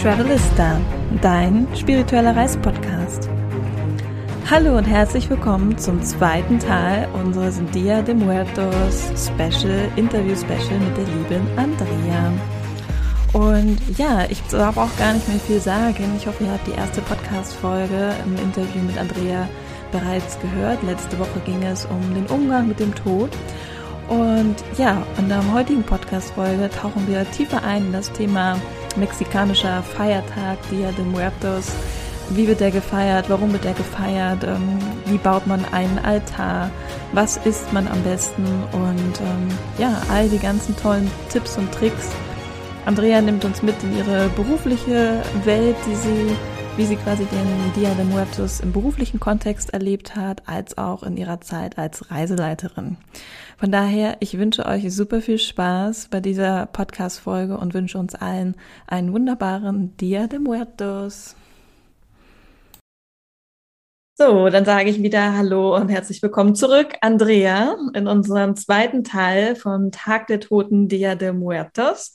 Travelista, dein spiritueller Reispodcast. Hallo und herzlich willkommen zum zweiten Teil unseres Dia de Muertos Special, Interview Special mit der lieben Andrea. Und ja, ich darf auch gar nicht mehr viel sagen. Ich hoffe, ihr habt die erste Podcast-Folge im Interview mit Andrea bereits gehört. Letzte Woche ging es um den Umgang mit dem Tod. Und ja, in der heutigen Podcast-Folge tauchen wir tiefer ein in das Thema mexikanischer Feiertag, Dia de Muertos. Wie wird der gefeiert? Warum wird der gefeiert? Ähm, wie baut man einen Altar? Was isst man am besten? Und ähm, ja, all die ganzen tollen Tipps und Tricks. Andrea nimmt uns mit in ihre berufliche Welt, die sie, wie sie quasi den Dia de Muertos im beruflichen Kontext erlebt hat, als auch in ihrer Zeit als Reiseleiterin. Von daher, ich wünsche euch super viel Spaß bei dieser Podcast-Folge und wünsche uns allen einen wunderbaren Dia de Muertos. So, dann sage ich wieder Hallo und herzlich willkommen zurück, Andrea, in unserem zweiten Teil vom Tag der Toten Dia de Muertos.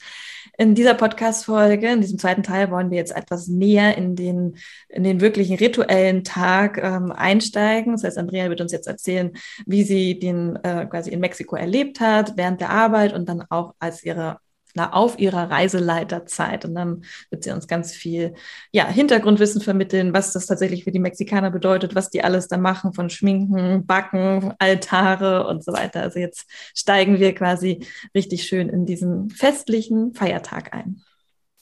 In dieser Podcast-Folge, in diesem zweiten Teil, wollen wir jetzt etwas näher in den, in den wirklichen rituellen Tag ähm, einsteigen. Das heißt, Andrea wird uns jetzt erzählen, wie sie den äh, quasi in Mexiko erlebt hat, während der Arbeit und dann auch als ihre na, auf ihrer Reiseleiterzeit. Und dann wird sie uns ganz viel ja, Hintergrundwissen vermitteln, was das tatsächlich für die Mexikaner bedeutet, was die alles da machen, von Schminken, Backen, Altare und so weiter. Also jetzt steigen wir quasi richtig schön in diesen festlichen Feiertag ein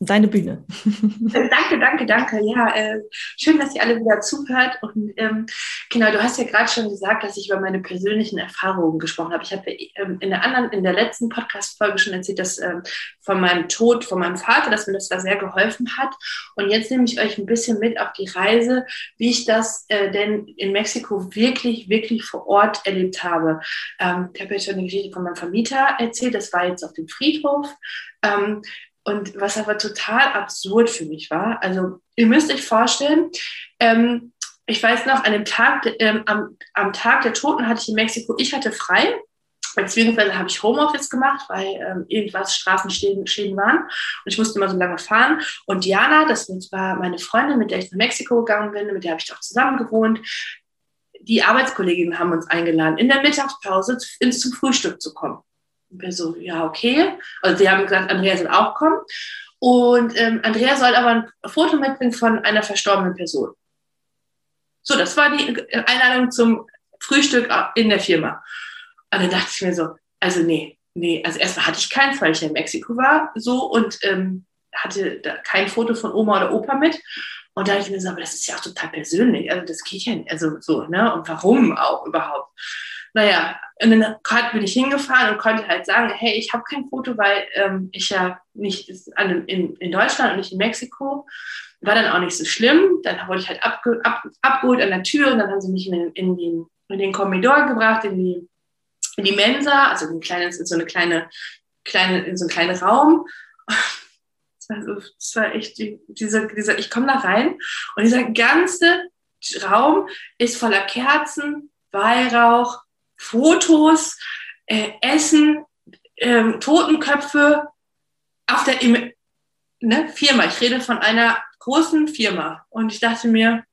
deine Bühne. Äh, danke, danke, danke. Ja, äh, schön, dass ihr alle wieder zuhört. Und ähm, genau, du hast ja gerade schon gesagt, dass ich über meine persönlichen Erfahrungen gesprochen habe. Ich habe ähm, in der anderen, in der letzten Podcast-Folge schon erzählt, dass ähm, von meinem Tod, von meinem Vater, dass mir das da sehr geholfen hat. Und jetzt nehme ich euch ein bisschen mit auf die Reise, wie ich das äh, denn in Mexiko wirklich, wirklich vor Ort erlebt habe. Ähm, ich habe ja schon eine Geschichte von meinem Vermieter erzählt. Das war jetzt auf dem Friedhof. Ähm, und was aber total absurd für mich war, also ihr müsst euch vorstellen, ähm, ich weiß noch, an dem Tag, ähm, am, am Tag der Toten hatte ich in Mexiko, ich hatte frei, beziehungsweise habe ich Homeoffice gemacht, weil ähm, irgendwas Straßenschäden waren und ich musste immer so lange fahren. Und Diana, das war meine Freundin, mit der ich nach Mexiko gegangen bin, mit der habe ich auch zusammen gewohnt. Die Arbeitskolleginnen haben uns eingeladen, in der Mittagspause ins zum Frühstück zu kommen. Wir so, ja, okay. Also sie haben gesagt, Andrea soll auch kommen. Und ähm, Andrea soll aber ein Foto mitbringen von einer verstorbenen Person. So, das war die Einladung zum Frühstück in der Firma. Und dann dachte ich mir so, also nee, nee, also erstmal hatte ich keins, weil ich ja in Mexiko war, so und ähm, hatte kein Foto von Oma oder Opa mit. Und da dachte ich mir so, aber das ist ja auch total persönlich. Also das geht ja nicht, also so, ne? Und warum auch überhaupt? Naja, und dann bin ich hingefahren und konnte halt sagen, hey, ich habe kein Foto, weil ähm, ich ja nicht in, in Deutschland und nicht in Mexiko. War dann auch nicht so schlimm. Dann wurde ich halt abge, ab, abgeholt an der Tür und dann haben sie mich in den, in den, in den Korridor gebracht, in die, in die Mensa, also in, kleines, in so eine kleine, kleine, in so einen kleinen Raum. Das war, das war echt die, diese, diese, ich komme da rein und dieser ganze Raum ist voller Kerzen, Weihrauch, Fotos, äh, Essen, ähm, Totenköpfe auf der ne, Firma. Ich rede von einer großen Firma. Und ich dachte mir,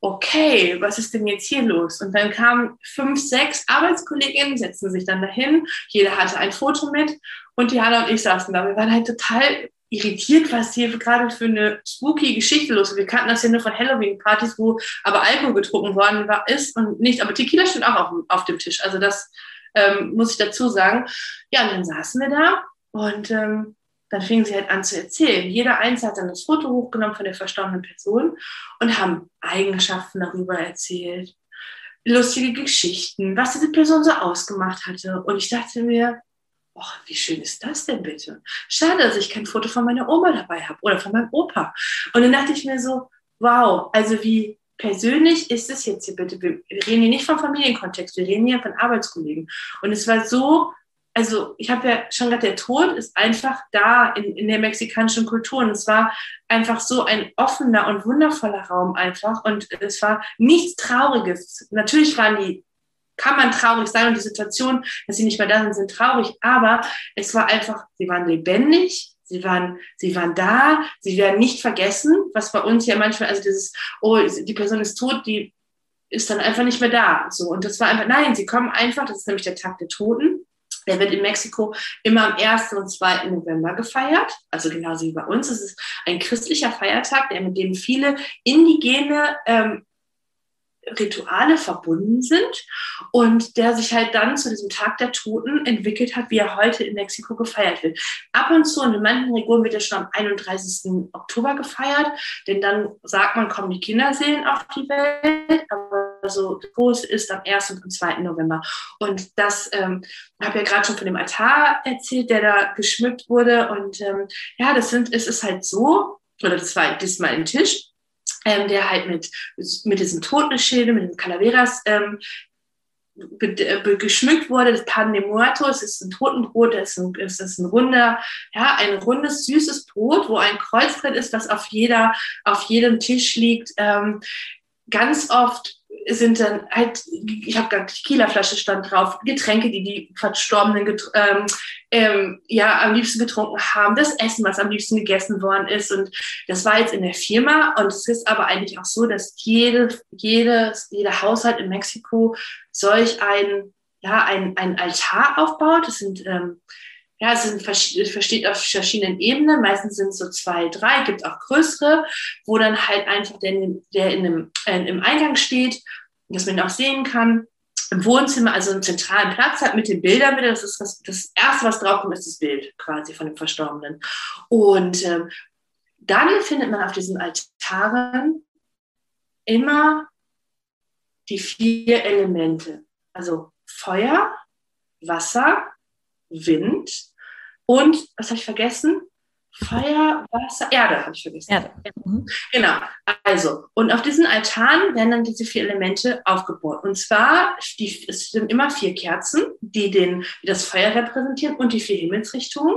okay, was ist denn jetzt hier los? Und dann kamen fünf, sechs Arbeitskolleginnen, setzten sich dann dahin. Jeder hatte ein Foto mit. Und Diana und ich saßen da. Wir waren halt total irritiert, was hier gerade für eine spooky Geschichte los ist. Wir kannten das ja nur von Halloween-Partys, wo aber Alkohol getrunken worden war, ist und nicht. Aber Tequila steht auch auf, auf dem Tisch. Also das ähm, muss ich dazu sagen. Ja, und dann saßen wir da und ähm, dann fingen sie halt an zu erzählen. Jeder Einzelne hat dann das Foto hochgenommen von der verstorbenen Person und haben Eigenschaften darüber erzählt, lustige Geschichten, was diese Person so ausgemacht hatte. Und ich dachte mir, oh, wie schön ist das denn bitte? Schade, dass ich kein Foto von meiner Oma dabei habe oder von meinem Opa. Und dann dachte ich mir so, wow, also wie persönlich ist es jetzt hier bitte? Wir reden hier nicht vom Familienkontext, wir reden hier von Arbeitskollegen. Und es war so, also ich habe ja schon gesagt, der Tod ist einfach da in, in der mexikanischen Kultur. Und es war einfach so ein offener und wundervoller Raum einfach. Und es war nichts Trauriges. Natürlich waren die kann man traurig sein und die Situation, dass sie nicht mehr da sind, sind traurig. Aber es war einfach, sie waren lebendig, Sie waren, sie waren da, sie werden nicht vergessen, was bei uns ja manchmal, also dieses, oh, die Person ist tot, die ist dann einfach nicht mehr da. So, und das war einfach, nein, sie kommen einfach, das ist nämlich der Tag der Toten. Der wird in Mexiko immer am 1. und 2. November gefeiert. Also genauso wie bei uns. Es ist ein christlicher Feiertag, der mit dem viele indigene ähm, Rituale verbunden sind und der sich halt dann zu diesem Tag der Toten entwickelt hat, wie er heute in Mexiko gefeiert wird. Ab und zu in manchen Regionen wird er schon am 31. Oktober gefeiert, denn dann sagt man, kommen die Kinderseelen auf die Welt, aber so groß ist am 1. und am 2. November. Und das ähm, habe ja gerade schon von dem Altar erzählt, der da geschmückt wurde. Und ähm, ja, das sind, es ist halt so, oder das war diesmal ein Tisch, ähm, der halt mit, mit diesem Totenschilde, mit den Calaveras ähm, äh, geschmückt wurde, das Pan de Muertos, ist ein Totenbrot, das ist ein, ist ein runder, ja, ein rundes, süßes Brot, wo ein Kreuz drin ist, das auf jeder, auf jedem Tisch liegt. Ähm, ganz oft sind dann halt, ich habe gerade Tequila-Flasche stand drauf, Getränke, die die Verstorbenen ähm, ähm, ja am liebsten getrunken haben, das Essen, was am liebsten gegessen worden ist. Und das war jetzt in der Firma. Und es ist aber eigentlich auch so, dass jede, jede, jeder Haushalt in Mexiko solch ein, ja, ein, ein Altar aufbaut. Das sind ähm, ja, es sind, versteht auf verschiedenen Ebenen. Meistens sind es so zwei, drei, gibt auch größere, wo dann halt einfach der, der in dem, äh, im Eingang steht, dass man ihn auch sehen kann. Im Wohnzimmer, also einen zentralen Platz hat mit den Bildern wieder. Das ist das, das erste, was draufkommt, ist das Bild quasi von dem Verstorbenen. Und ähm, dann findet man auf diesen Altaren immer die vier Elemente. Also Feuer, Wasser, Wind und, was habe ich vergessen? Feuer, Wasser, Erde habe ich vergessen. Erde. Mhm. Genau. Also, und auf diesen Altaren werden dann diese vier Elemente aufgebaut. Und zwar, die, es sind immer vier Kerzen, die, den, die das Feuer repräsentieren und die vier Himmelsrichtungen.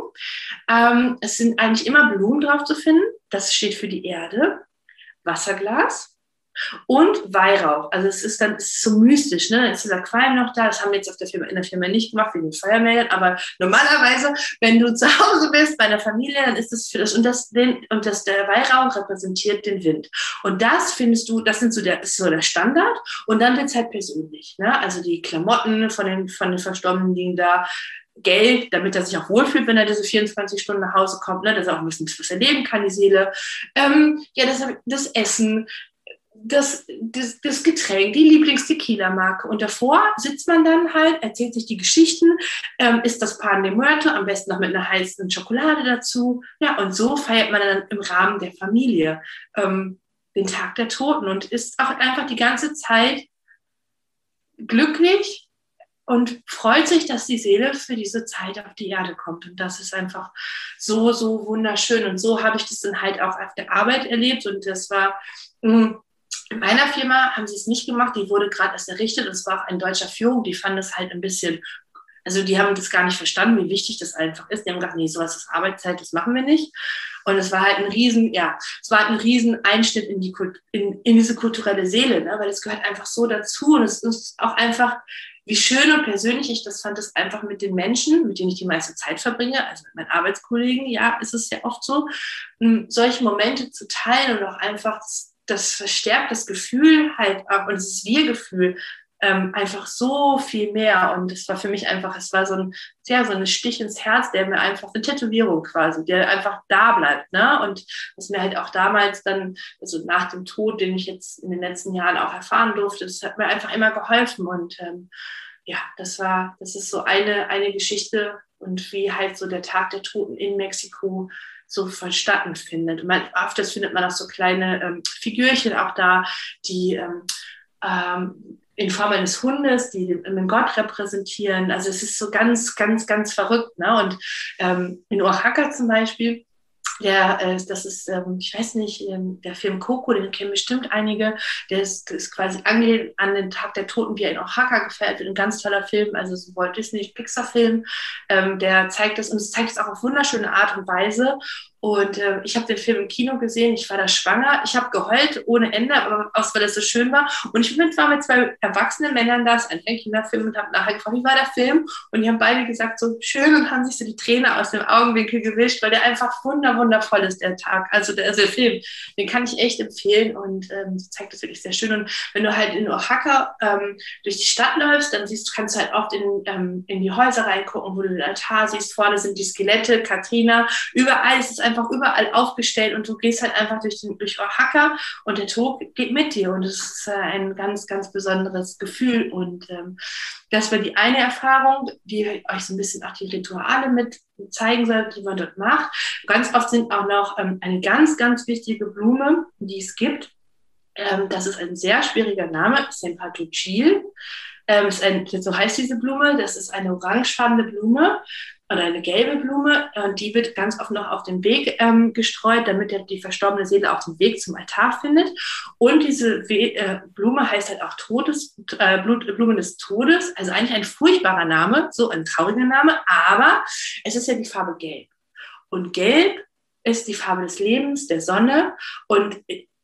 Ähm, es sind eigentlich immer Blumen drauf zu finden. Das steht für die Erde. Wasserglas, und Weihrauch. Also es ist dann es ist so mystisch, ne? Ist dieser Qualm noch da? Das haben wir jetzt auf der Firma, in der Firma nicht gemacht, wegen den Feuermeldern, aber normalerweise, wenn du zu Hause bist bei einer Familie, dann ist das für das und das den, und das der Weihrauch repräsentiert den Wind. Und das findest du, das sind so der ist so der Standard und dann wird es halt persönlich, ne? Also die Klamotten von den von den Verstorbenen liegen da, Geld, damit er sich auch wohlfühlt, wenn er diese 24 Stunden nach Hause kommt, ne, dass er auch ein bisschen was erleben kann, die Seele. Ähm, ja, das, das Essen, das, das, das Getränk, die Lieblings-Tequila-Marke. Und davor sitzt man dann halt, erzählt sich die Geschichten, ähm, isst das Pan de Muerto, am besten noch mit einer heißen Schokolade dazu. Ja, und so feiert man dann im Rahmen der Familie ähm, den Tag der Toten und ist auch einfach die ganze Zeit glücklich und freut sich, dass die Seele für diese Zeit auf die Erde kommt. Und das ist einfach so, so wunderschön. Und so habe ich das dann halt auch auf der Arbeit erlebt. Und das war, mh, mm, in meiner Firma haben sie es nicht gemacht, die wurde gerade erst errichtet und es war auch ein deutscher Führung, die fanden es halt ein bisschen, also die haben das gar nicht verstanden, wie wichtig das einfach ist. Die haben gesagt, nee, sowas ist Arbeitszeit, das machen wir nicht. Und es war halt ein riesen, ja, es war halt ein riesen Einschnitt in, die, in, in diese kulturelle Seele, ne? weil es gehört einfach so dazu und es ist auch einfach, wie schön und persönlich ich das fand, es einfach mit den Menschen, mit denen ich die meiste Zeit verbringe, also mit meinen Arbeitskollegen, ja, ist es ja oft so, solche Momente zu teilen und auch einfach das verstärkt das Gefühl halt auch, und das Wir-Gefühl ähm, einfach so viel mehr. Und es war für mich einfach, es war so ein, ja, so ein Stich ins Herz, der mir einfach, eine Tätowierung quasi, der einfach da bleibt. Ne? Und was mir halt auch damals dann, also nach dem Tod, den ich jetzt in den letzten Jahren auch erfahren durfte, das hat mir einfach immer geholfen. Und ähm, ja, das war, das ist so eine, eine Geschichte und wie halt so der Tag der Toten in Mexiko so vonstatten findet. Und man, öfters findet man auch so kleine ähm, Figürchen auch da, die ähm, ähm, in Form eines Hundes, die den Gott repräsentieren. Also es ist so ganz, ganz, ganz verrückt. Ne? Und ähm, in Oaxaca zum Beispiel, der, äh, das ist, ähm, ich weiß nicht, ähm, der Film Coco, den kennen bestimmt einige, der ist, ist quasi angelehnt an den Tag der Toten, wie er in Oaxaca gefeiert wird, ein ganz toller Film, also so Walt Disney Pixar-Film, ähm, der zeigt das und es zeigt es auch auf wunderschöne Art und Weise Und äh, ich habe den Film im Kino gesehen, ich war da schwanger, ich habe geheult ohne Ende, aber auch weil es so schön war. Und ich bin zwar mit zwei erwachsenen Männern da, ein Kinderfilm und habe nachher gefragt, wie war der Film? Und die haben beide gesagt, so schön und haben sich so die Träne aus dem Augenwinkel gewischt, weil der einfach wunder, wundervoll ist, der Tag. Also der, also der Film, den kann ich echt empfehlen und ähm, zeigt das wirklich sehr schön. Und wenn du halt in Oaxaca ähm, durch die Stadt läufst, dann siehst, kannst du halt oft in, ähm, in die Häuser reingucken, wo du den Altar siehst. Vorne sind die Skelette, Katrina, überall ist es einfach überall aufgestellt und du gehst halt einfach durch, den, durch Oaxaca und der Tod geht mit dir und es ist äh, ein ganz, ganz besonderes Gefühl und ähm, das war die eine Erfahrung, die euch so ein bisschen auch die Rituale mit zeigen soll, die man dort macht. Ganz oft sind auch noch ähm, eine ganz, ganz wichtige Blume, die es gibt. Ähm, das ist ein sehr schwieriger Name, Sempatuchil. Ähm, ein, so heißt diese Blume. Das ist eine orangefarbene Blume oder eine gelbe Blume. Und die wird ganz oft noch auf den Weg ähm, gestreut, damit der, die verstorbene Seele auch den Weg zum Altar findet. Und diese We äh, Blume heißt halt auch Todes, äh, Blume des Todes. Also eigentlich ein furchtbarer Name, so ein trauriger Name. Aber es ist ja die Farbe Gelb. Und Gelb ist die Farbe des Lebens, der Sonne. Und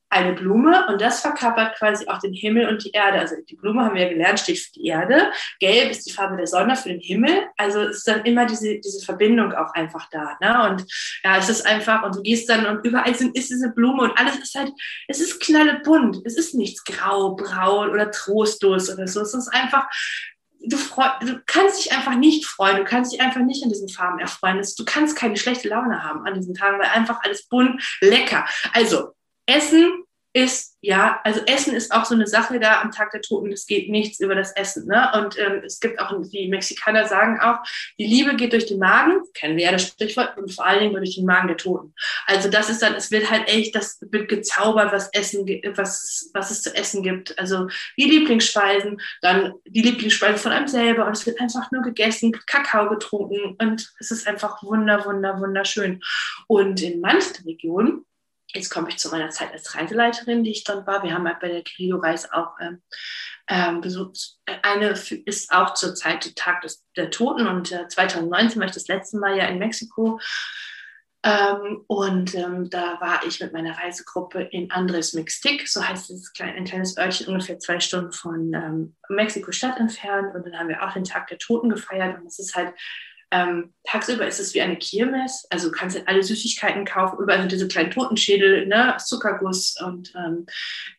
eine Blume und das verkörpert quasi auch den Himmel und die Erde. Also die Blume haben wir ja gelernt, steht für die Erde. Gelb ist die Farbe der Sonne für den Himmel. Also ist dann immer diese, diese Verbindung auch einfach da. Ne? Und ja, es ist einfach, und du gehst dann und überall sind, ist diese Blume und alles ist halt, es ist knallebunt. Es ist nichts grau, braun oder trostlos oder so. Es ist einfach, du, du kannst dich einfach nicht freuen, du kannst dich einfach nicht an diesen Farben erfreuen. Du kannst keine schlechte Laune haben an diesen Tagen, weil einfach alles bunt, lecker. Also Essen ist, ja, also Essen ist auch so eine Sache da am Tag der Toten. Es geht nichts über das Essen. Ne? Und ähm, es gibt auch, die Mexikaner sagen auch, die Liebe geht durch den Magen, kennen wir ja das Sprichwort, und vor allen Dingen durch den Magen der Toten. Also das ist dann, es wird halt echt, das wird gezaubert, was Essen, was, was es zu essen gibt. Also die Lieblingsspeisen, dann die Lieblingsspeisen von einem selber und es wird einfach nur gegessen, Kakao getrunken und es ist einfach wunder, wunder, wunderschön. Und in manchen Regionen, Jetzt komme ich zu meiner Zeit als Reiseleiterin, die ich dann war. Wir haben halt bei der Kirido-Reise auch ähm, ähm, besucht. Eine ist auch zur Zeit der Tag des, der Toten und äh, 2019 war ich das letzte Mal ja in Mexiko. Ähm, und ähm, da war ich mit meiner Reisegruppe in Andres Mixtic, so heißt es ein kleines Örtchen, ungefähr zwei Stunden von ähm, Mexiko-Stadt entfernt. Und dann haben wir auch den Tag der Toten gefeiert. Und es ist halt ähm, tagsüber ist es wie eine Kirmes, also du kannst halt alle Süßigkeiten kaufen, überall sind diese kleinen Totenschädel, ne, Zuckerguss und ähm,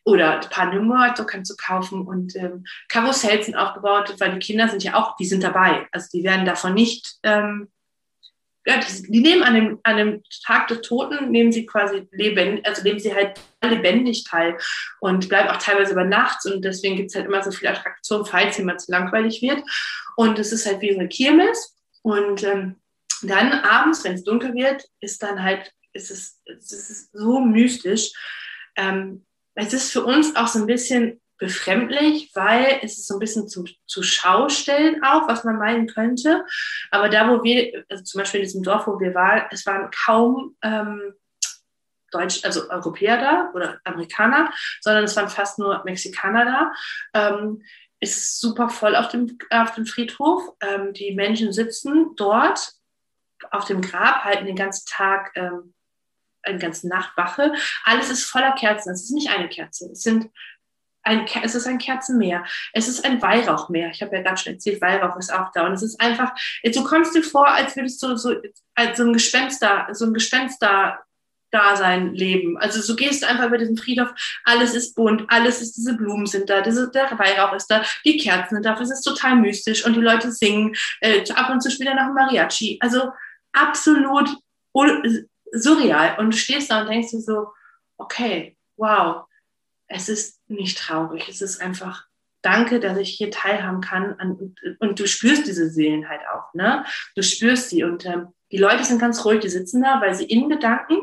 oder Pan de Muerto kannst du kaufen. Und ähm, Karussells sind aufgebaut, weil die Kinder sind ja auch, die sind dabei, also die werden davon nicht, ähm, ja, die, die, nehmen an dem, an dem Tag des Toten, nehmen sie quasi lebendig, also nehmen sie halt lebendig teil und bleiben auch teilweise über nachts und deswegen gibt es halt immer so viele Attraktionen, falls jemand zu langweilig wird. Und es ist halt wie so eine Kirmes und ähm, dann abends, wenn es dunkel wird, ist dann halt, ist es, ist es so mystisch. Ähm, es ist für uns auch so ein bisschen befremdlich, weil es ist so ein bisschen zu, zu Schaustellen auch, was man meinen könnte. Aber da, wo wir, also zum Beispiel in diesem Dorf, wo wir waren, es waren kaum ähm, Deutsch, also Europäer da oder Amerikaner, sondern es waren fast nur Mexikaner da. Ähm, ist super voll auf dem, auf dem Friedhof. Ähm, die Menschen sitzen dort auf dem Grab, halten den ganzen Tag, ähm, eine ganze Nacht Wache. Alles ist voller Kerzen. Es ist nicht eine Kerze. Es sind ein, es ist ein Kerzenmeer. Es ist ein Weihrauchmeer. Ich habe ja gerade schon erzählt, Weihrauch ist auch da. Und es ist einfach, du kommst dir vor, als würdest du so, als so ein Gespenster, so ein Gespenster Dasein leben. Also so gehst du einfach über diesen Friedhof, alles ist bunt, alles ist, diese Blumen sind da, diese, der Weihrauch ist da, die Kerzen sind da, es ist total mystisch und die Leute singen, äh, ab und zu spielt er noch Mariachi. Also absolut surreal. Und du stehst da und denkst dir so, okay, wow, es ist nicht traurig, es ist einfach danke, dass ich hier teilhaben kann. An, und, und, du spürst diese Seelen halt auch, ne? Du spürst sie und ähm, die Leute sind ganz ruhig, die sitzen da, weil sie in Gedanken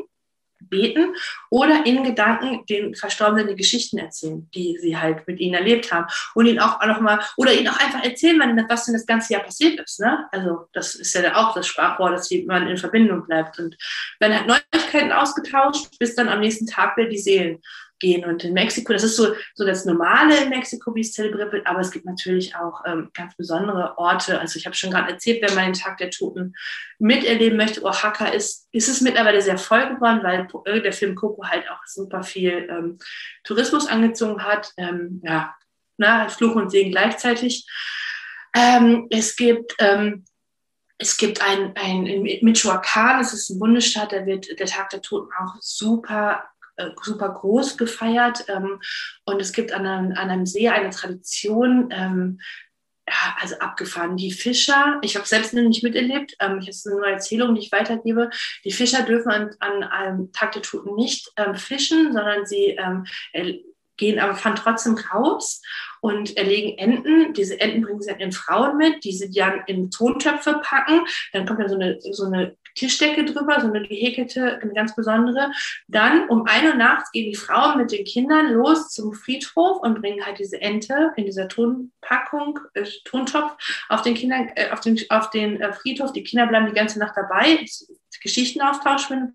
beten oder in Gedanken den Verstorbenen die Geschichten erzählen, die sie halt mit ihnen erlebt haben und ihnen auch noch mal oder ihnen auch einfach erzählen, was denn das ganze Jahr passiert ist. Ne? Also das ist ja auch das Sprachrohr, dass man in Verbindung bleibt und wenn halt Neuigkeiten ausgetauscht, bis dann am nächsten Tag wieder die Seelen gehen. Und in Mexiko, das ist so, so das Normale in Mexiko, wie es zelebriert wird, aber es gibt natürlich auch ähm, ganz besondere Orte. Also ich habe schon gerade erzählt, wer meinen Tag der Toten miterleben möchte, Oaxaca ist, ist es mittlerweile sehr voll geworden, weil der Film Coco halt auch super viel ähm, Tourismus angezogen hat. Ähm, ja, na, Fluch und Segen gleichzeitig. Ähm, es gibt ähm, es gibt ein, ein in Michoacán, das ist ein Bundesstaat, da wird der Tag der Toten auch super äh, super groß gefeiert. Ähm, und es gibt an einem, an einem See eine Tradition, ähm, ja, also abgefahren. Die Fischer, ich habe selbst noch nicht miterlebt, ähm, ich habe nur Erzählung, die ich weitergebe. Die Fischer dürfen an, an einem Tag der Toten nicht ähm, fischen, sondern sie ähm, gehen aber fahren trotzdem raus und erlegen Enten. Diese Enten bringen sie dann ihren Frauen mit, die sie dann in Tontöpfe packen. Dann kommt dann so eine, so eine Tischdecke drüber, so eine gehäkelte, eine ganz besondere. Dann um ein Uhr nachts gehen die Frauen mit den Kindern los zum Friedhof und bringen halt diese Ente in dieser Tonpackung, äh, Tontopf auf den Kindern, äh, auf den, auf den äh, Friedhof. Die Kinder bleiben die ganze Nacht dabei. Geschichtenaustausch findet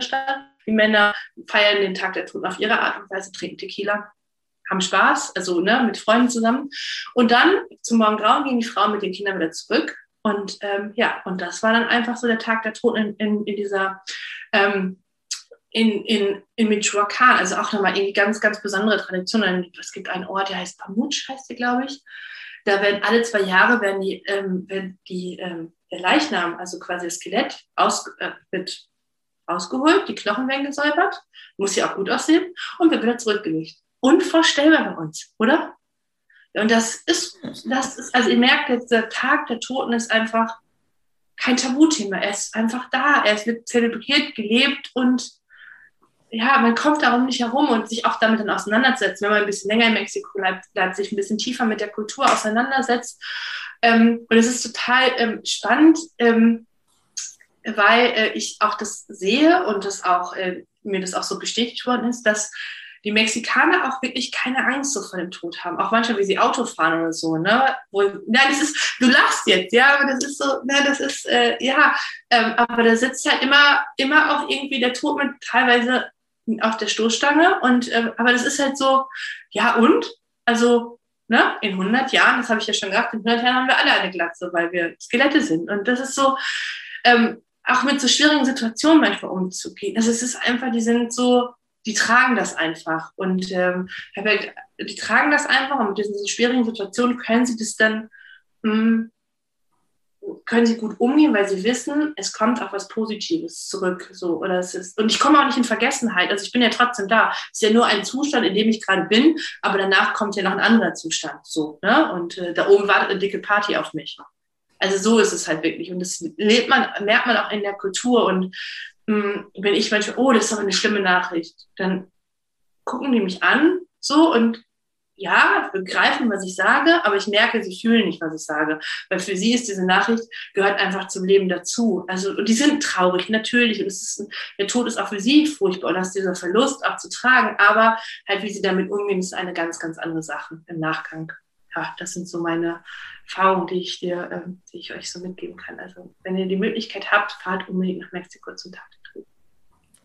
statt. Die Männer feiern den Tag der Toten auf ihre Art und Weise, trinken Tequila haben Spaß, also ne, mit Freunden zusammen. Und dann zum Morgengrauen gehen die Frauen mit den Kindern wieder zurück und ähm, ja, und das war dann einfach so der Tag der Toten in, in, in dieser, ähm, in, in, in Michoacán, also auch nochmal irgendwie ganz, ganz besondere Tradition. Es gibt einen Ort, der heißt Pamuch, heißt der, glaube ich. Da werden alle zwei Jahre werden die, ähm, werden die ähm, der Leichnam, also quasi das Skelett, aus, äh, wird rausgeholt, die Knochen werden gesäubert, muss ja auch gut aussehen und wird wieder zurückgelegt. Unvorstellbar bei uns, oder? Und das ist, das ist, also ihr merkt jetzt, der Tag der Toten ist einfach kein Tabuthema. Er ist einfach da. Er wird zelebriert, gelebt und ja, man kommt darum nicht herum und sich auch damit dann auseinandersetzt. Wenn man ein bisschen länger in Mexiko bleibt, bleibt sich ein bisschen tiefer mit der Kultur auseinandersetzt. Ähm, und es ist total ähm, spannend, ähm, weil äh, ich auch das sehe und das auch, äh, mir das auch so bestätigt worden ist, dass die Mexikaner auch wirklich keine Angst so vor dem Tod haben. Auch manchmal, wie sie Auto fahren oder so, ne? Wo, na, das ist, du lachst jetzt, ja, aber das ist so, na, das ist, äh, ja, ähm, aber da sitzt halt immer, immer auch irgendwie der Tod mit teilweise auf der Stoßstange und, äh, aber das ist halt so, ja und? Also, ne, in 100 Jahren, das habe ich ja schon gesagt, in 100 Jahren haben wir alle eine Glatze, weil wir Skelette sind und das ist so, ähm, auch mit so schwierigen Situationen manchmal umzugehen. Also es ist einfach, die sind so, die tragen das einfach. Und ähm, die tragen das einfach und mit diesen schwierigen Situationen können sie das dann, mh, hm, können sie gut umgehen, weil sie wissen, es kommt auch was Positives zurück. So, oder es ist, und ich komme auch nicht in Vergessenheit. Also ich bin ja trotzdem da. Es ist ja nur ein Zustand, in dem ich gerade bin, aber danach kommt ja noch ein anderer Zustand. So, ne? Und äh, da oben wartet eine dicke Party auf mich. Also so ist es halt wirklich. Und das lebt man, merkt man auch in der Kultur. Und hm, wenn ich manchmal, oh, das ist aber eine schlimme Nachricht, dann gucken die mich an, so und ja, begreifen, was ich sage, aber ich merke, sie fühlen nicht, was ich sage. Weil für sie ist diese Nachricht, gehört einfach zum Leben dazu. Also, und die sind traurig, natürlich. Und es ist, der Tod ist auch für sie furchtbar und das ist dieser Verlust auch zu tragen. Aber halt, wie sie damit umgehen, ist eine ganz, ganz andere Sache im Nachgang. Ja, das sind so meine Erfahrungen, die ich dir, äh, die ich euch so mitgeben kann. Also, wenn ihr die Möglichkeit habt, fahrt unbedingt nach Mexiko zum Tag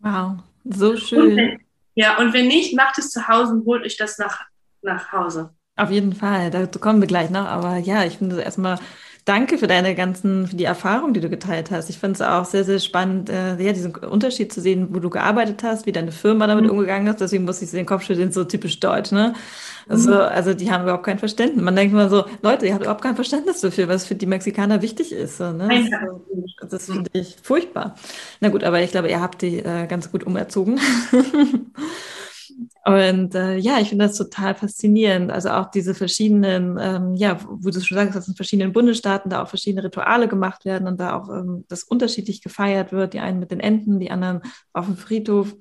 Wow, so schön. Wenn, ja, und wenn nicht, macht es zu Hause und holt euch das nach, nach Hause. Auf jeden Fall, da kommen wir gleich noch. Aber ja, ich finde erstmal danke für deine ganzen, für die Erfahrung, die du geteilt hast. Ich finde es auch sehr, sehr spannend, äh, ja, diesen Unterschied zu sehen, wo du gearbeitet hast, wie deine Firma damit mhm. umgegangen ist. Deswegen muss ich den Kopf schütteln, so typisch deutsch, ne? Also, mhm. also die haben überhaupt kein Verständnis. Man denkt immer so, Leute, ihr habt überhaupt kein Verständnis dafür, was für die Mexikaner wichtig ist. So, ne? Das, das finde ich furchtbar. Na gut, aber ich glaube, ihr habt die äh, ganz gut umerzogen. Und äh, ja, ich finde das total faszinierend. Also auch diese verschiedenen, ähm, ja, wo du schon sagst, dass in verschiedenen Bundesstaaten da auch verschiedene Rituale gemacht werden und da auch ähm, das unterschiedlich gefeiert wird. Die einen mit den Enten, die anderen auf dem Friedhof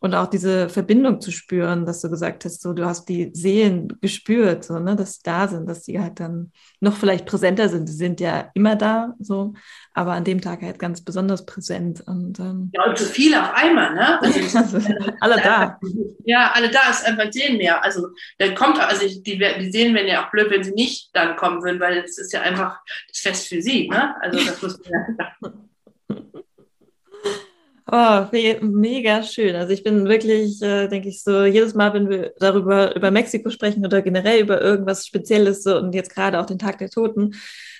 und auch diese Verbindung zu spüren, dass du gesagt hast, so du hast die Seelen gespürt, so, ne, dass sie da sind, dass sie halt dann noch vielleicht präsenter sind. Sie sind ja immer da, so, aber an dem Tag halt ganz besonders präsent. Und, ähm, ja, und zu viele auf einmal, ne? Also, also alle da. Ja, alle da ist einfach sehen mehr. Also dann kommt, also die, die sehen wenn ja auch blöd, wenn sie nicht dann kommen würden, weil es ist ja einfach das Fest für sie, ne? Also das muss man ja Oh, mega schön. Also ich bin wirklich, äh, denke ich so, jedes Mal, wenn wir darüber über Mexiko sprechen oder generell über irgendwas Spezielles so und jetzt gerade auch den Tag der Toten,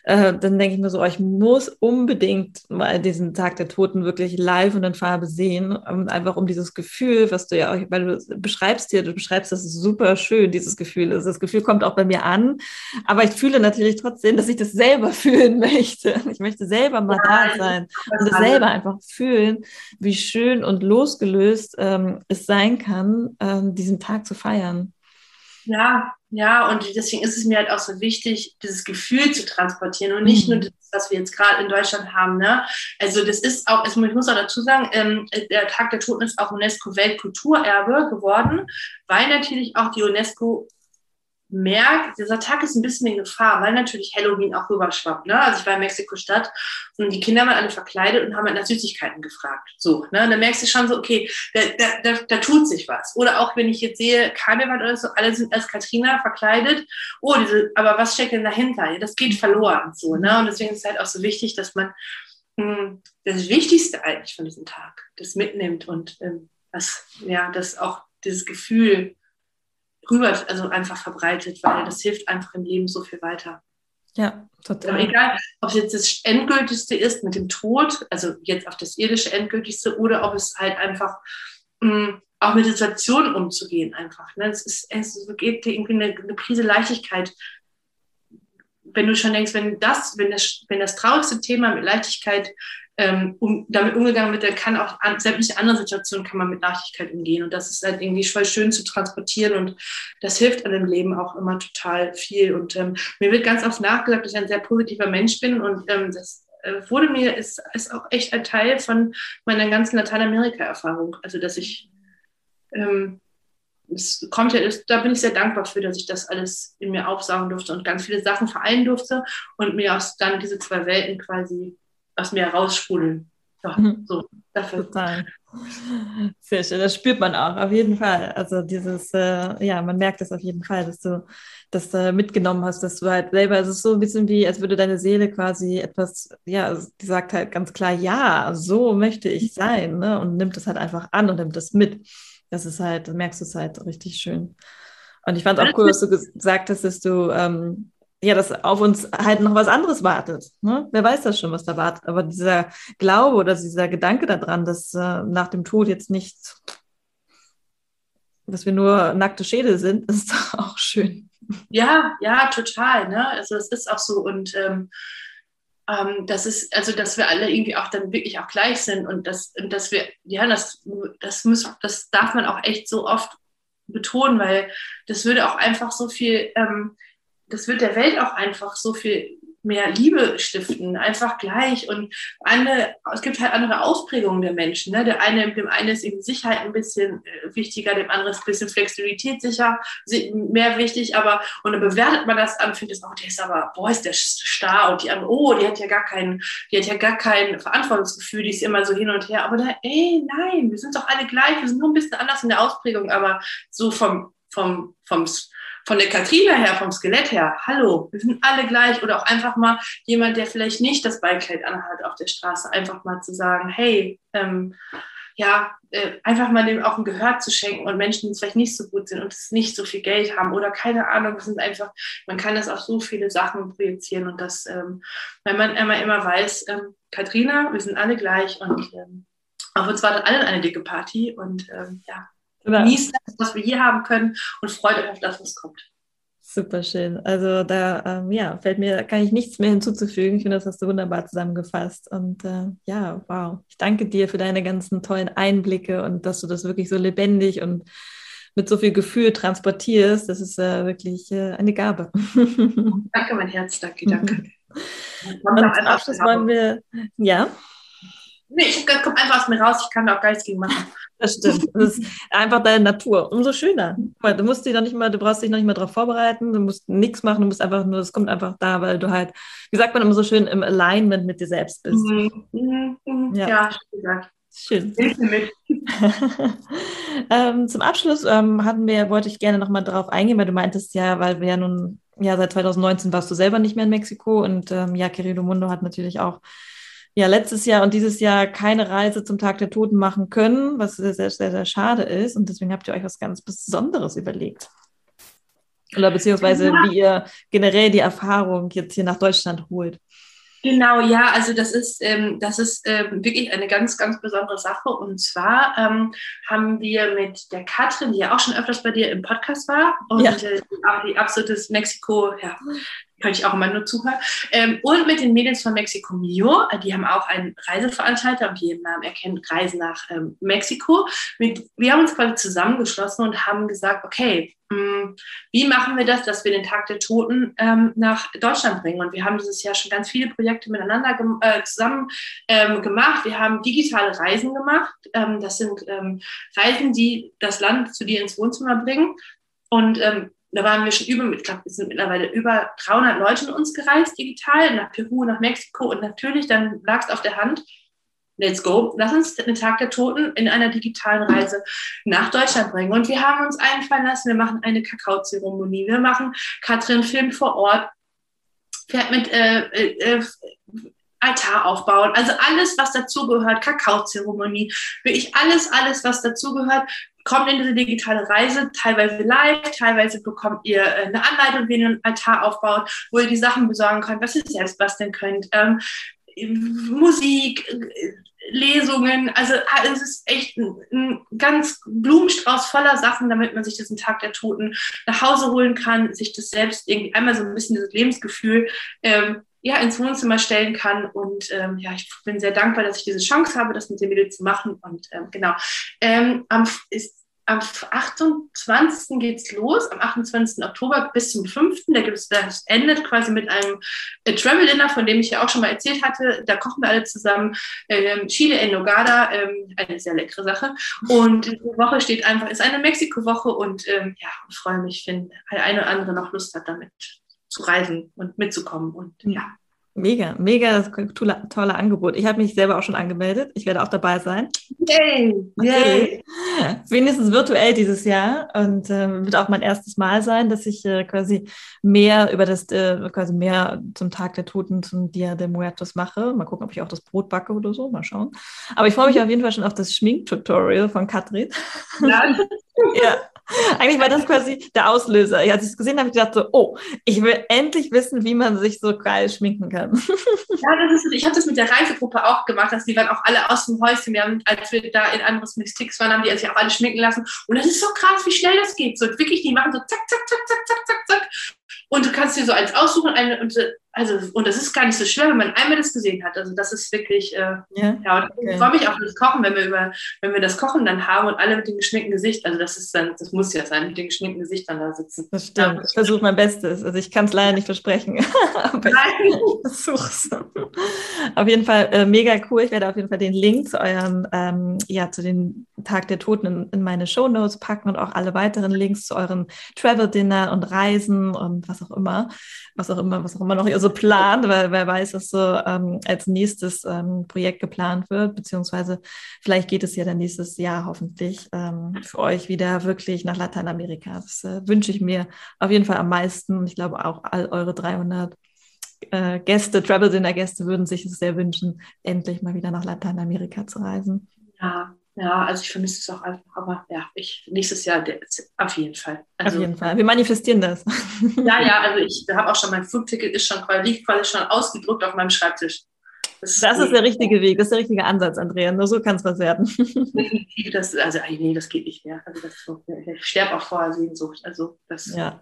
äh, dann denke ich mir so, oh, ich muss unbedingt mal diesen Tag der Toten wirklich live und in Farbe sehen, um, einfach um dieses Gefühl, was du ja auch, weil du beschreibst hier, du beschreibst das super schön, dieses Gefühl. Also das Gefühl kommt auch bei mir an, aber ich fühle natürlich trotzdem, dass ich das selber fühlen möchte. Ich möchte selber mal da sein und das selber einfach fühlen, wie schön und losgelöst ähm, es sein kann, ähm, diesen Tag zu feiern. Ja, ja, und deswegen ist es mir halt auch so wichtig, dieses Gefühl zu transportieren und nicht mhm. nur das, was wir jetzt gerade in Deutschland haben. Ne? Also das ist auch, also ich muss auch dazu sagen, ähm, der Tag der Toten ist auch UNESCO-Weltkulturerbe geworden, weil natürlich auch die UNESCO merkt, dieser Tag ist ein bisschen in Gefahr, weil natürlich Halloween auch rüberschwappt. Ne? Also ich war in Mexiko-Stadt und die Kinder waren alle verkleidet und haben halt nach Süßigkeiten gefragt. So, ne? Und dann merkst du schon so, okay, da, da, da, da tut sich was. Oder auch wenn ich jetzt sehe, Karneval oder so, alle sind als Katrina verkleidet. Oh, diese, aber was steckt denn dahinter? Ja, das geht verloren. So, ne? Und deswegen ist es halt auch so wichtig, dass man mh, hm, das Wichtigste eigentlich von diesem Tag, das mitnimmt und ähm, das, ja, das auch dieses Gefühl rüber, also einfach verbreitet, weil das hilft einfach im Leben so viel weiter. Ja, total. Aber egal, ob es jetzt das Endgültigste ist mit dem Tod, also jetzt auf das irdische Endgültigste, oder ob es halt einfach mh, mm, auch mit Situationen umzugehen einfach. Ne? Es, ist, es gibt dir irgendwie eine, eine Prise Leichtigkeit. Wenn du schon denkst, wenn das, wenn das, wenn das traurigste Thema mit Leichtigkeit ähm, um, damit umgegangen wird, dann kann auch an, sämtliche andere Situationen kann man mit Leichtigkeit umgehen. Und das ist halt irgendwie voll schön zu transportieren und das hilft dem Leben auch immer total viel. Und ähm, mir wird ganz oft nachgesagt, dass ich ein sehr positiver Mensch bin und ähm, das äh, wurde mir, ist, ist auch echt ein Teil von meiner ganzen Lateinamerika-Erfahrung. Also, dass ich, ähm, es kommt ja, da bin ich sehr dankbar für, dass ich das alles in mir aufsaugen durfte und ganz viele Sachen vereinen durfte und mir aus dann diese zwei Welten quasi aus mir raussprudeln. Ja, mhm. so, dafür. Total. Sehr schön, das spürt man auch, auf jeden Fall. Also dieses, äh, ja, man merkt es auf jeden Fall, dass du das äh, mitgenommen hast, dass du halt selber, es ist so ein bisschen wie, als würde deine Seele quasi etwas, ja, die sagt halt ganz klar, ja, so möchte ich sein, ne? Und nimmt es halt einfach an und nimmt das mit. Das ist halt, du merkst es halt richtig schön. Und ich fand auch cool, was du gesagt hast, dass du ähm, ja, dass auf uns halt noch was anderes wartet. Ne? Wer weiß das schon, was da wartet. Aber dieser Glaube oder dieser Gedanke daran, dass äh, nach dem Tod jetzt nicht, dass wir nur nackte Schädel sind, ist auch schön. Ja, ja, total. Ne? Also es ist auch so und ähm, ähm, das ist, also dass wir alle irgendwie auch dann wirklich auch gleich sind und dass, und dass wir, ja, das, das muss, das darf man auch echt so oft betonen, weil das würde auch einfach so viel ähm, das wird der Welt auch einfach so viel mehr Liebe stiften, einfach gleich. Und eine, es gibt halt andere Ausprägungen der Menschen. Ne? Der eine, dem einen ist eben Sicherheit ein bisschen äh, wichtiger, dem anderen ist ein bisschen Flexibilität sicher, mehr wichtig, aber und dann bewertet man das an, findet es, oh, der ist aber, boah, ist der starr und die andere, oh, die hat ja gar keinen, die hat ja gar kein Verantwortungsgefühl, die ist immer so hin und her. Aber da, ey, nein, wir sind doch alle gleich, wir sind nur ein bisschen anders in der Ausprägung, aber so vom, vom, vom, von der Katrina her, vom Skelett her, hallo, wir sind alle gleich. Oder auch einfach mal jemand, der vielleicht nicht das Beikleid anhat auf der Straße, einfach mal zu sagen, hey, ähm, ja, äh, einfach mal dem auch ein Gehör zu schenken und Menschen, die vielleicht nicht so gut sind und nicht so viel Geld haben oder keine Ahnung, es sind einfach, man kann das auf so viele Sachen projizieren und das, ähm, weil man immer, immer weiß, ähm, Katrina, wir sind alle gleich und ähm, auf uns wartet alle eine dicke Party und ähm, ja, ja. Genießt das, was wir hier haben können und freut euch auf das, was kommt. Super schön. Also da ähm, ja, fällt mir, kann ich nichts mehr hinzuzufügen. Ich finde, das hast du wunderbar zusammengefasst. Und äh, ja, wow. Ich danke dir für deine ganzen tollen Einblicke und dass du das wirklich so lebendig und mit so viel Gefühl transportierst. Das ist äh, wirklich äh, eine Gabe. danke, mein Herz. Danke, danke. Und zum Abschluss wollen wir, ja. Nee, ich komme einfach aus mir raus. Ich kann da auch gar nichts gegen machen. Das stimmt. Das ist einfach deine Natur. Umso schöner. Du musst dich noch nicht mal, du brauchst dich noch nicht mal darauf vorbereiten, du musst nichts machen, du musst einfach nur, es kommt einfach da, weil du halt, wie sagt man immer so schön, im Alignment mit dir selbst bist. Mhm. Mhm. mhm. Ja, ja gesagt. Schön. ähm, zum Abschluss ähm, hatten wir, wollte ich gerne nochmal darauf eingehen, weil du meintest ja, weil wir ja nun, ja, seit 2019 warst du selber nicht mehr in Mexiko und ähm, ja, Querido Mundo hat natürlich auch ja letztes Jahr und dieses Jahr keine Reise zum Tag der Toten machen können, was sehr, sehr, sehr, sehr schade ist. Und deswegen habt ihr euch was ganz Besonderes überlegt. Oder beziehungsweise ja. wie ihr generell die Erfahrung jetzt hier nach Deutschland holt. Genau, ja, also das ist, ähm, das ist ähm, wirklich eine ganz, ganz besondere Sache. Und zwar ähm, haben wir mit der Katrin, die ja auch schon öfters bei dir im Podcast war, und ja. äh, die, die absolutes Mexiko, ja, kann ich auch immer nur zuhören. Ähm, und mit den Mädels von Mexiko Mio, äh, die haben auch einen Reiseveranstalter, wie ihr Namen erkennt, Reisen nach ähm, Mexiko. Mit, wir haben uns quasi zusammengeschlossen und haben gesagt, okay, mh, hm, wie machen wir das, dass wir den Tag der Toten ähm, nach Deutschland bringen? Und wir haben dieses Jahr schon ganz viele Projekte miteinander gem äh, zusammen ähm, gemacht. Wir haben digitale Reisen gemacht. Ähm, das sind ähm, Reisen, die das Land zu dir ins Wohnzimmer bringen. Und ähm, da waren wir schon über, ich glaube, wir sind mittlerweile über 300 Leute in uns gereist, digital, nach Peru, nach Mexiko und natürlich, dann lag es auf der Hand, let's go, lass uns den Tag der Toten in einer digitalen Reise nach Deutschland bringen. Und wir haben uns einfallen lassen, wir machen eine Kakaozeremonie, wir machen Katrin Film vor Ort, fährt mit äh, äh, äh, Altar aufbauen, also alles, was dazugehört, Kakaozeremonie, wirklich alles, alles, was dazugehört, kommt in diese digitale Reise, teilweise live, teilweise bekommt ihr äh, eine Anleitung, wie ihr einen Altar aufbaut, wo ihr die Sachen besorgen könnt, was ihr selbst basteln könnt. Ähm, Musik, Lesungen, also ah, es ist echt ein, ein, ganz Blumenstrauß voller Sachen, damit man sich diesen Tag der Toten nach Hause holen kann, sich das selbst irgendwie einmal so ein bisschen dieses Lebensgefühl ähm, ja, ins Wohnzimmer stellen kann. Und ähm, ja, ich bin sehr dankbar, dass ich diese Chance habe, das mit dem Mädel zu machen. Und ähm, genau, ähm, ist am 28. geht's los, am 28. Oktober bis zum 5. Da gibt's, das endet quasi mit einem äh, Travel Dinner, von dem ich ja auch schon mal erzählt hatte. Da kochen wir alle zusammen ähm, Chile en Nogada, ähm, eine sehr leckere Sache. Und die Woche steht einfach, ist eine Mexiko-Woche und ähm, ja, ich freue mich, wenn der eine oder andere noch Lust hat, damit zu reisen und mitzukommen. Und ja. Mega, mega tolle, tolle Angebot. Ich habe mich selber auch schon angemeldet. Ich werde auch dabei sein. Yay! Yay. Wenigstens virtuell dieses Jahr und äh, wird auch mein erstes Mal sein, dass ich äh, quasi mehr über das, äh, quasi mehr zum Tag der Toten, zum Dia de Muertos mache. Mal gucken, ob ich auch das Brot backe oder so. Mal schauen. Aber ich freue mich auf jeden Fall schon auf das Schminktutorial von Katrin. Ja. ja. Eigentlich war das quasi der Auslöser. Als ich es gesehen habe, habe ich gedacht so, oh, ich will endlich wissen, wie man sich so geil schminken kann. Ja, das ist, ich habe das mit der Reisegruppe auch gemacht, dass die waren auch alle aus dem Häuschen. Wir haben, als wir da in anderes Mystics waren, haben die sich auch alle schminken lassen. Und das ist so krass, wie schnell das geht. So wirklich, die machen so zack, zack, zack, zack, zack, zack. Und du kannst dir so eins aussuchen, eine, und, also, und das ist gar nicht so schwer, wenn man einmal das gesehen hat. Also das ist wirklich, äh, ja, ja und okay. ich freue mich auch das Kochen, wenn wir über, wenn wir das Kochen dann haben und alle mit dem geschminkten Gesicht, also das ist dann, das muss ja sein, mit dem geschminkten Gesicht dann da sitzen. Das stimmt. Ja. Ich versuche mein Bestes. Also ich kann es leider nicht versprechen. aber Nein. ich. Auf jeden Fall äh, mega cool. Ich werde auf jeden Fall den Link zu eurem, ähm, ja, zu den Tag der Toten in, in meine Show Notes packen und auch alle weiteren Links zu euren Travel Dinner und Reisen und was auch immer, was auch immer, was auch immer noch so plant, weil wer weiß, was so ähm, als nächstes ähm, Projekt geplant wird, beziehungsweise vielleicht geht es ja dann nächstes Jahr hoffentlich ähm, für euch wieder wirklich nach Lateinamerika. Das äh, wünsche ich mir auf jeden Fall am meisten ich glaube auch all eure 300 äh, Gäste, Travel Dinner Gäste würden sich es sehr wünschen, endlich mal wieder nach Lateinamerika zu reisen. Ja, ja, also ich vermisse es auch einfach, aber ja, ich nächstes Jahr auf jeden Fall. Also, auf jeden Fall. Wir manifestieren das. Ja, ja, also ich habe auch schon mein Flugticket ist schon liegt quasi schon ausgedruckt auf meinem Schreibtisch. Das, das ist der richtige Weg, das ist der richtige Ansatz, Andrea. Nur so kann es was werden. Das, also nee, das geht nicht mehr. Also das, ich sterbe auch vor Sehnsucht. Also das ja.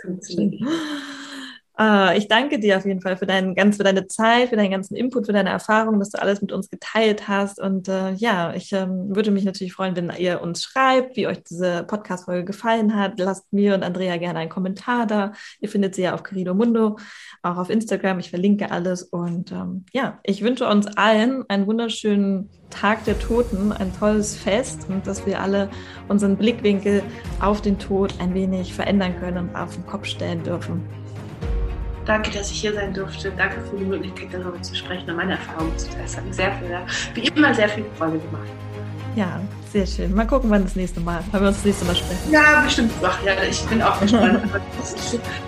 funktioniert nicht. Uh, ich danke dir auf jeden Fall für, deinen, ganz, für deine Zeit, für deinen ganzen Input, für deine Erfahrungen, dass du alles mit uns geteilt hast. Und uh, ja, ich ähm, würde mich natürlich freuen, wenn ihr uns schreibt, wie euch diese Podcast-Folge gefallen hat. Lasst mir und Andrea gerne einen Kommentar da. Ihr findet sie ja auf Querido Mundo, auch auf Instagram. Ich verlinke alles. Und ähm, ja, ich wünsche uns allen einen wunderschönen Tag der Toten, ein tolles Fest und dass wir alle unseren Blickwinkel auf den Tod ein wenig verändern können und auf den Kopf stellen dürfen. Danke, dass ich hier sein durfte. Danke für die Möglichkeit, darüber zu sprechen und meine Erfahrungen zu teilen. Es hat mir sehr viel, wie immer sehr viel Freude gemacht. Ja, sehr schön. Mal gucken, wann das nächste Mal, wann wir uns das nächste Mal sprechen. Ja, bestimmt. Ach ja, ich bin auch gespannt.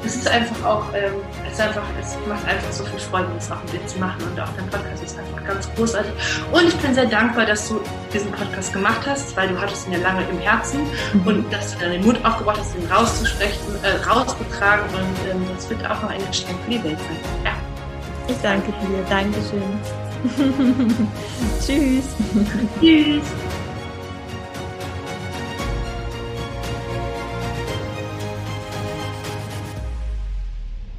es ist einfach auch, ähm, es, einfach, es macht einfach so viel Freude, das auch mit dir zu machen und auch dein Podcast ist einfach ganz großartig. Und ich bin sehr dankbar, dass du diesen Podcast gemacht hast, weil du hattest ihn ja lange im Herzen mhm. und dass du dann den Mut aufgebracht hast, ihn rauszusprechen, äh, rauszutragen und ähm, das wird auch noch ein Geschenk für die Welt sein. Ja. Ich danke dir. Dankeschön. Tschüss. Tschüss.